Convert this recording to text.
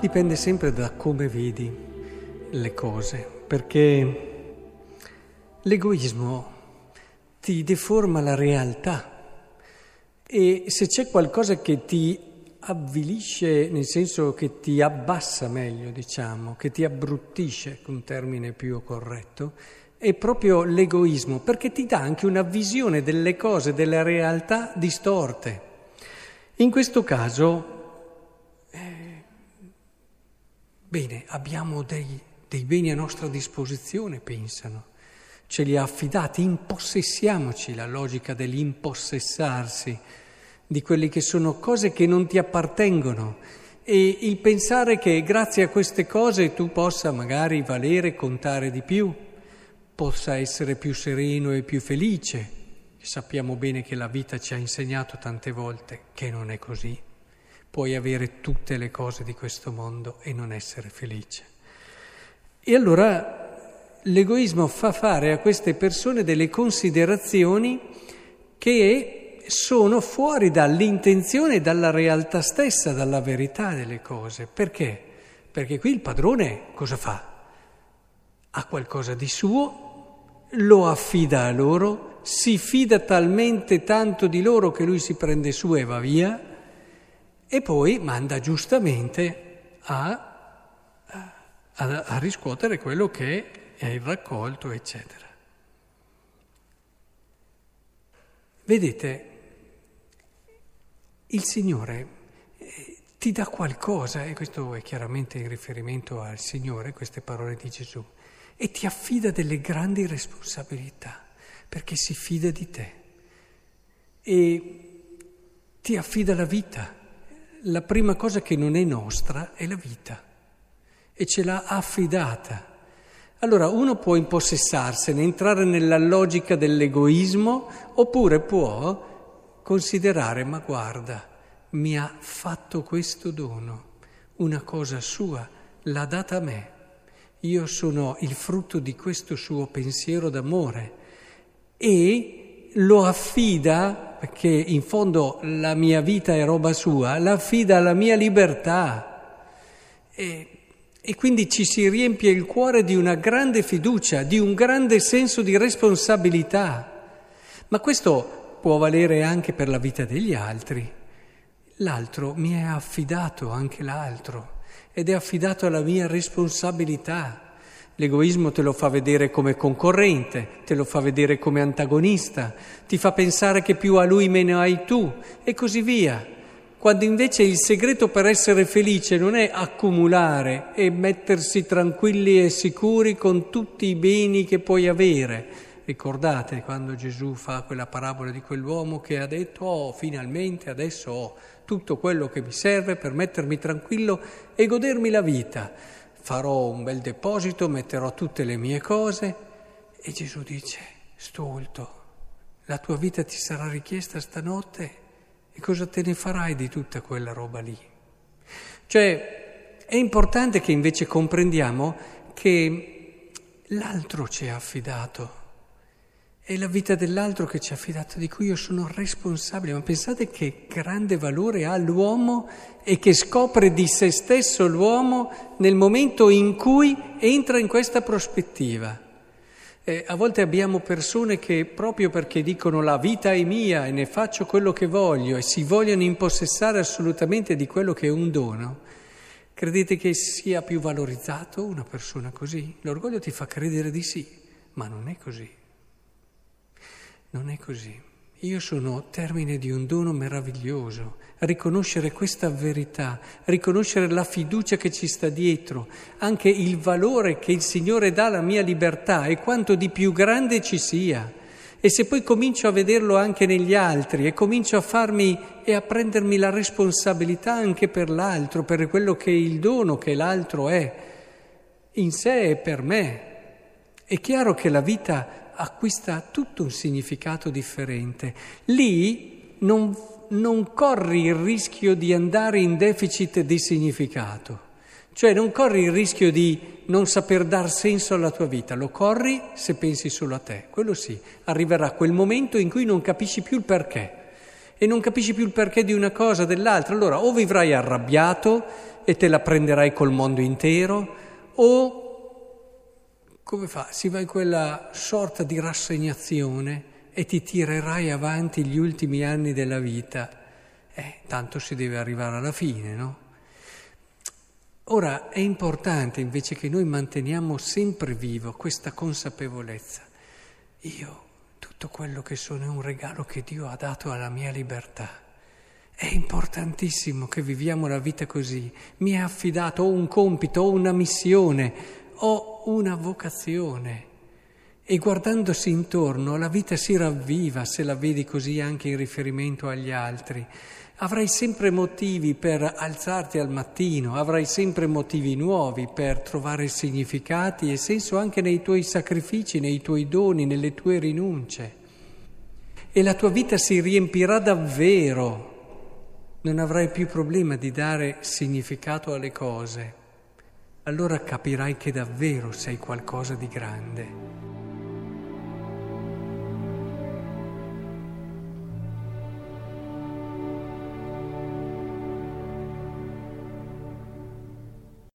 Dipende sempre da come vedi le cose, perché l'egoismo ti deforma la realtà e se c'è qualcosa che ti avvilisce, nel senso che ti abbassa meglio, diciamo, che ti abbruttisce, un termine più corretto, è proprio l'egoismo, perché ti dà anche una visione delle cose, della realtà distorte. In questo caso, eh, bene, abbiamo dei, dei beni a nostra disposizione, pensano, ce li ha affidati, impossessiamoci la logica dell'impossessarsi di quelle che sono cose che non ti appartengono e il pensare che grazie a queste cose tu possa magari valere, contare di più, possa essere più sereno e più felice. Sappiamo bene che la vita ci ha insegnato tante volte che non è così. Puoi avere tutte le cose di questo mondo e non essere felice. E allora l'egoismo fa fare a queste persone delle considerazioni che sono fuori dall'intenzione dalla realtà stessa, dalla verità delle cose. Perché? Perché qui il padrone cosa fa? Ha qualcosa di suo, lo affida a loro, si fida talmente tanto di loro che lui si prende su e va via e poi manda giustamente a, a, a riscuotere quello che è il raccolto, eccetera. Vedete, il Signore eh, ti dà qualcosa, e questo è chiaramente in riferimento al Signore, queste parole di Gesù, e ti affida delle grandi responsabilità, perché si fida di te. E ti affida la vita. La prima cosa che non è nostra è la vita, e ce l'ha affidata. Allora uno può impossessarsene, entrare nella logica dell'egoismo, oppure può considerare, ma guarda, mi ha fatto questo dono, una cosa sua, l'ha data a me. Io sono il frutto di questo suo pensiero d'amore e lo affida, perché in fondo la mia vita è roba sua, l'affida alla mia libertà. E, e quindi ci si riempie il cuore di una grande fiducia, di un grande senso di responsabilità. Ma questo può valere anche per la vita degli altri. L'altro mi è affidato, anche l'altro, ed è affidato alla mia responsabilità. L'egoismo te lo fa vedere come concorrente, te lo fa vedere come antagonista, ti fa pensare che più a lui meno hai tu e così via. Quando invece il segreto per essere felice non è accumulare e mettersi tranquilli e sicuri con tutti i beni che puoi avere, Ricordate quando Gesù fa quella parabola di quell'uomo che ha detto, oh, finalmente adesso ho tutto quello che mi serve per mettermi tranquillo e godermi la vita. Farò un bel deposito, metterò tutte le mie cose. E Gesù dice, stolto, la tua vita ti sarà richiesta stanotte e cosa te ne farai di tutta quella roba lì? Cioè, è importante che invece comprendiamo che l'altro ci ha affidato è la vita dell'altro che ci ha affidato, di cui io sono responsabile. Ma pensate che grande valore ha l'uomo e che scopre di se stesso l'uomo nel momento in cui entra in questa prospettiva. Eh, a volte abbiamo persone che proprio perché dicono la vita è mia e ne faccio quello che voglio e si vogliono impossessare assolutamente di quello che è un dono, credete che sia più valorizzato una persona così? L'orgoglio ti fa credere di sì, ma non è così. Non è così. Io sono termine di un dono meraviglioso, riconoscere questa verità, riconoscere la fiducia che ci sta dietro, anche il valore che il Signore dà alla mia libertà e quanto di più grande ci sia. E se poi comincio a vederlo anche negli altri e comincio a farmi e a prendermi la responsabilità anche per l'altro, per quello che è il dono che l'altro è, in sé e per me, è chiaro che la vita acquista tutto un significato differente. Lì non, non corri il rischio di andare in deficit di significato, cioè non corri il rischio di non saper dar senso alla tua vita, lo corri se pensi solo a te, quello sì, arriverà quel momento in cui non capisci più il perché. E non capisci più il perché di una cosa o dell'altra. Allora o vivrai arrabbiato e te la prenderai col mondo intero, o come fa? Si va in quella sorta di rassegnazione e ti tirerai avanti gli ultimi anni della vita. Eh, tanto si deve arrivare alla fine, no? Ora è importante invece che noi manteniamo sempre vivo questa consapevolezza. Io, tutto quello che sono è un regalo che Dio ha dato alla mia libertà. È importantissimo che viviamo la vita così. Mi ha affidato ho un compito, ho una missione, ho una vocazione. E guardandosi intorno la vita si ravviva se la vedi così anche in riferimento agli altri. Avrai sempre motivi per alzarti al mattino, avrai sempre motivi nuovi per trovare significati e senso anche nei tuoi sacrifici, nei tuoi doni, nelle tue rinunce. E la tua vita si riempirà davvero. Non avrai più problema di dare significato alle cose. Allora capirai che davvero sei qualcosa di grande.